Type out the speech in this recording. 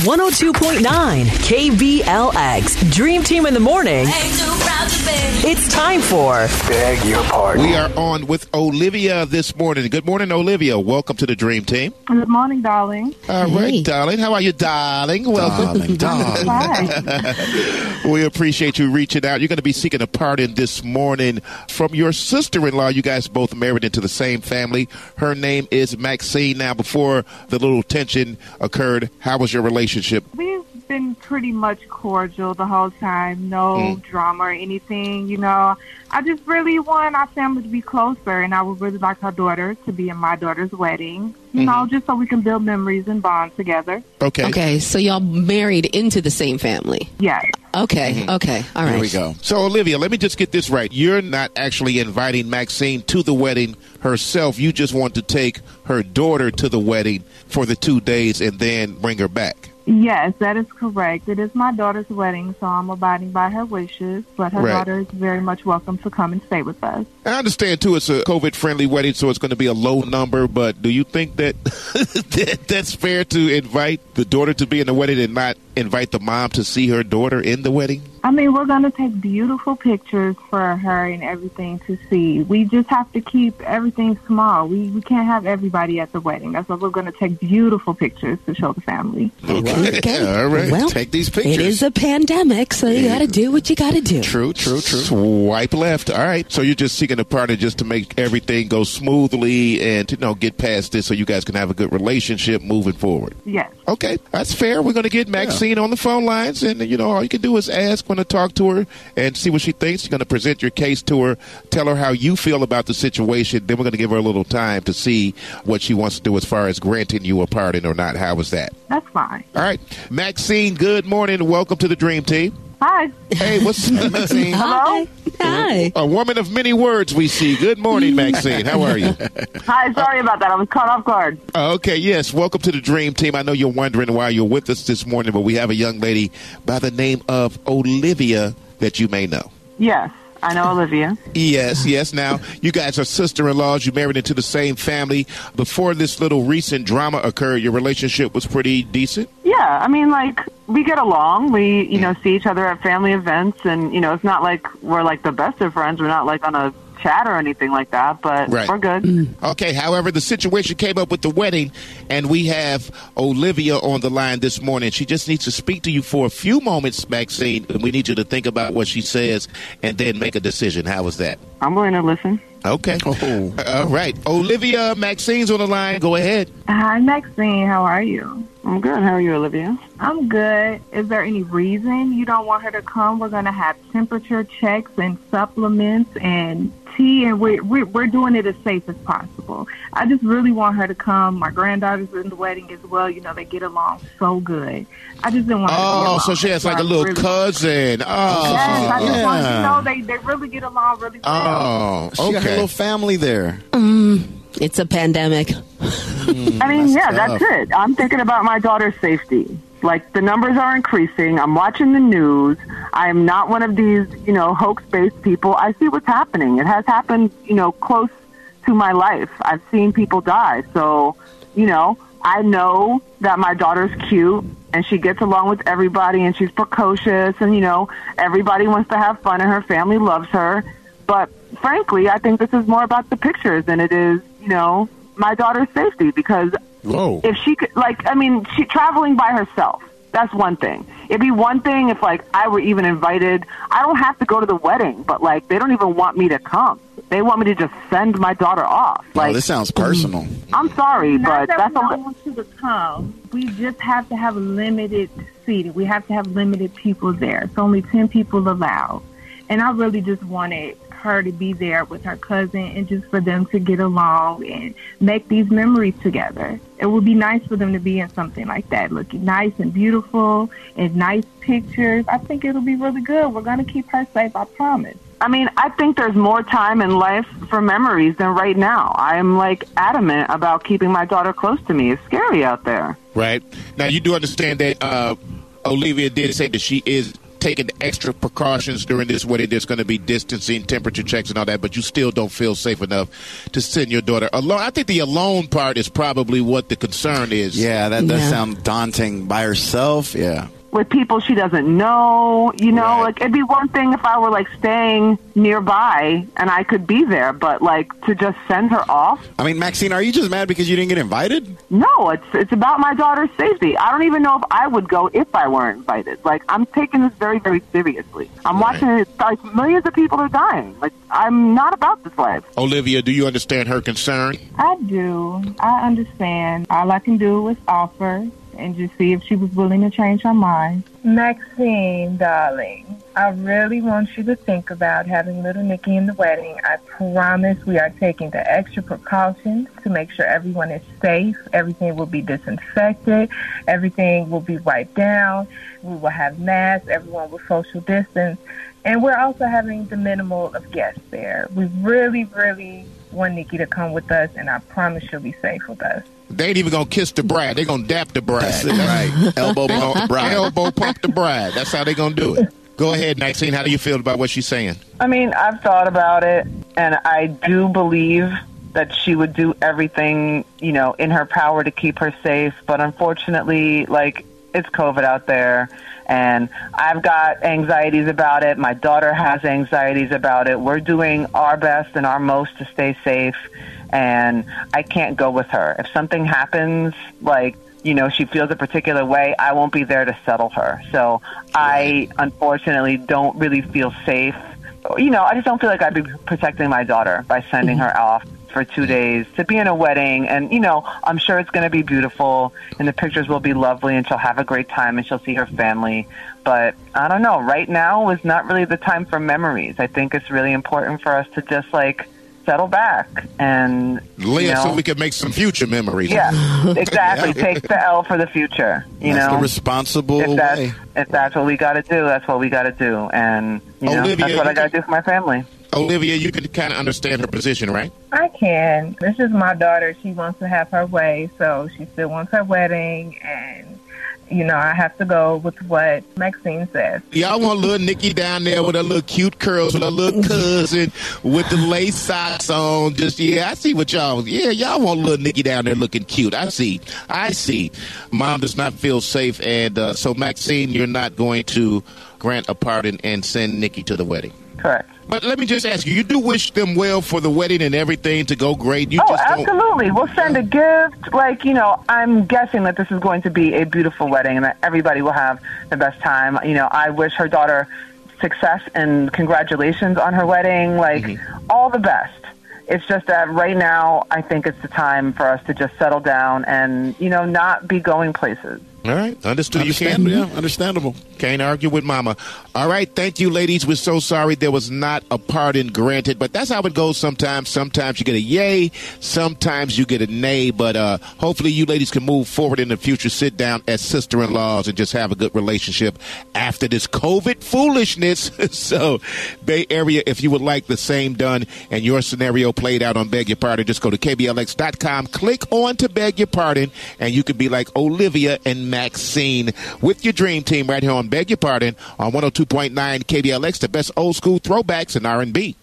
102.9 KBLX. Dream Team in the morning. It's time for Beg Your Pardon. We are on with Olivia this morning. Good morning, Olivia. Welcome to the Dream Team. Good morning, darling. All right, darling. How are you, darling? Welcome. Darling, darling. Hi. We appreciate you reaching out. You're going to be seeking a pardon this morning from your sister in law. You guys both married into the same family. Her name is Maxine. Now, before the little tension occurred, how was your relationship? We've been pretty much cordial the whole time. No Mm. drama or anything. You know, I just really want our family to be closer, and I would really like our daughter to be in my daughter's wedding. You know, Mm-hmm. just so we can build memories and bond together. Okay. Okay, so y'all married into the same family. Yes. Okay, okay, all right. There we go. So, Olivia, let me just get this right. You're not actually inviting Maxine to the wedding herself. You just want to take her daughter to the wedding for the two days and then bring her back. Yes, that is correct. It is my daughter's wedding, so I'm abiding by her wishes. But her Right. daughter is very much welcome to come and stay with us. I understand too. It's a COVID-friendly wedding, so it's going to be a low number. But do you think that, that that's fair to invite the daughter to be in the wedding and not invite the mom to see her daughter in the wedding? I mean, we're going to take beautiful pictures for her and everything to see. We just have to keep everything small. We we can't have everybody at the wedding. That's why we're going to take beautiful pictures to show the family. Okay. All right. Well, Take these pictures. it is a pandemic, so you got to do what you got to do. True, true, true. Swipe left. All right. So you're just seeking a partner just to make everything go smoothly and to you know get past this, so you guys can have a good relationship moving forward. Yes. Okay, that's fair. We're going to get Maxine on the phone lines, and you know all you can do is ask, want to talk to her, and see what she thinks. You're going to present your case to her, tell her how you feel about the situation. Then we're going to give her a little time to see what she wants to do as far as granting you a pardon or not. How was that? That's fine. All right, Maxine. Good morning. Welcome to the Dream Team. Hi. Hey, what's up, Maxine? Hi. Hi. A woman of many words, we see. Good morning, Maxine. How are you? Hi. Sorry about that. I was caught off guard. Uh, okay, yes. Welcome to the Dream Team. I know you're wondering why you're with us this morning, but we have a young lady by the name of Olivia that you may know. Yes. I know Olivia. Yes, yes. Now, you guys are sister in laws. You married into the same family. Before this little recent drama occurred, your relationship was pretty decent. Yeah, I mean, like we get along. We, you mm. know, see each other at family events, and you know, it's not like we're like the best of friends. We're not like on a chat or anything like that, but Right. we're good. Mm. Okay, however, the situation came up with the wedding, and we have Olivia on the line this morning. She just needs to speak to you for a few moments, Maxine, and we need you to think about what she says and then make a decision. How was that? I'm willing to listen. Okay. Oh. All right. Olivia, Maxine's on the line. Go ahead. Hi, Maxine. How are you? I'm good. How are you, Olivia? I'm good. Is there any reason you don't want her to come? We're going to have temperature checks and supplements and tea, and we're, we're, we're doing it as safe as possible. I just really want her to come. My granddaughter's in the wedding as well. You know, they get along so good. I just didn't want her to Oh, so she has like a I little really- cousin. Oh. Yes, I just want you to know they, they really get along really well. Oh, She got her okay. little family there. Mm. It's a pandemic. Hmm, I mean, That's yeah, tough. that's it. I'm thinking about my daughter's safety. Like the numbers are increasing. I'm watching the news. I'm not one of these, you know, hoax-based people. I see what's happening. It has happened, you know, close to my life. I've seen people die. So, you know, I know that my daughter's cute and she gets along with everybody and she's precocious and, you know, everybody wants to have fun and her family loves her. But frankly, I think this is more about the pictures than it is, you know, my daughter's safety because Whoa. if she could, like, I mean, she traveling by herself. That's one thing. It'd be one thing if, like, I were even invited. I don't have to go to the wedding, but like, they don't even want me to come. They want me to just send my daughter off. oh, Like, this sounds personal. Mm. I'm sorry, Not but that that's we a don't want you to come. We just have to have a limited seating. We have to have limited people there. It's only ten people allowed. And I really just wanted her to be there with her cousin and just for them to get along and make these memories together. It would be nice for them to be in something like that, looking nice and beautiful and nice pictures. I think it'll be really good. We're going to keep her safe, I promise. I mean, I think there's more time in life for memories than right now. I'm like adamant about keeping my daughter close to me. It's scary out there. Right. Now, you do understand that uh, Olivia did say that she is taking extra precautions during this wedding. There's going to be distancing, temperature checks, and all that, but you still don't feel safe enough to send your daughter alone. I think the alone part is probably what the concern is. Yeah, that does Yeah. sound daunting by herself. Yeah. With people she doesn't know. You know, Right. like it'd be one thing if I were like staying nearby and I could be there, but like to just send her off. I mean, Maxine, are you just mad because you didn't get invited? No, it's it's about my daughter's safety. I don't even know if I would go if I weren't invited. Like I'm taking this very very seriously. I'm Right. watching it. Like millions of people are dying. Like I'm not about this life. Olivia, do you understand her concern? I do. I understand. All I can do is offer and just see if she was willing to change her mind. Maxine, darling, I really want you to think about having little Nikki in the wedding. I promise we are taking the extra precautions to make sure everyone is safe. Everything will be disinfected. Everything will be wiped down. We will have masks. Everyone will social distance. And we're also having the minimal of guests there. We really, really want Nikki to come with us, and I promise she'll be safe with us. They ain't even gonna kiss the bride. They gonna dap the bride. That's it, right. Elbow They bump the bride. elbow pump the bride. That's how they gonna do it. Go ahead, Maxine. How do you feel about what she's saying? I mean, I've thought about it, and I do believe that she would do everything, you know, in her power to keep her safe. But unfortunately, like, it's COVID out there, and I've got anxieties about it. My daughter has anxieties about it. We're doing our best and our most to stay safe, and I can't go with her. If something happens, like, you know, she feels a particular way, I won't be there to settle her. So I unfortunately don't really feel safe. You know, I just don't feel like I'd be protecting my daughter by sending mm-hmm. her off for two days to be in a wedding. And, you know, I'm sure it's going to be beautiful and the pictures will be lovely and she'll have a great time and she'll see her family. But I don't know. Right now is not really the time for memories. I think it's really important for us to just like settle back and Live you know, so we can make some future memories. yeah, exactly. Take the L for the future. You That's know, the responsible if that's way. if that's what we got to do, that's what we got to do, and you oh, know, that's what I got to do for my family. Olivia, you can kind of understand her position, right? I can. This is my daughter. She wants to have her way, so she still wants her wedding, and you know I have to go with what Maxine says. Y'all want little Nikki down there with her little cute curls, with her little cousin, with the lace socks on. Just yeah, I see what y'all. Yeah, y'all want little Nikki down there looking cute. I see. I see. Mom does not feel safe, and uh, so Maxine, you're not going to grant a pardon and send Nikki to the wedding. Correct. But let me just ask you: You do wish them well for the wedding and everything to go great. You Oh, just don't. absolutely. We'll send a gift. Like, you know, I'm guessing that this is going to be a beautiful wedding and that everybody will have the best time. You know, I wish her daughter success and congratulations on her wedding. Like, Mm-hmm. all the best. It's just that right now, I think it's the time for us to just settle down and, you know, not be going places. All right, understood. Understandable. Yeah, understandable. Can't argue with mama. All right, thank you, ladies. We're so sorry there was not a pardon granted, but that's how it goes sometimes. Sometimes you get a yay, sometimes you get a nay, but uh, hopefully you ladies can move forward in the future, sit down as sister-in-laws and just have a good relationship after this COVID foolishness. so, Bay Area, if you would like the same done and your scenario played out on Beg Your Pardon, just go to KBLX.com, click on to Beg Your Pardon, and you can be like Olivia and Maxine with your dream team right here on Beg Your Pardon on 102.9 KBLX, the best old school throwbacks in R&B.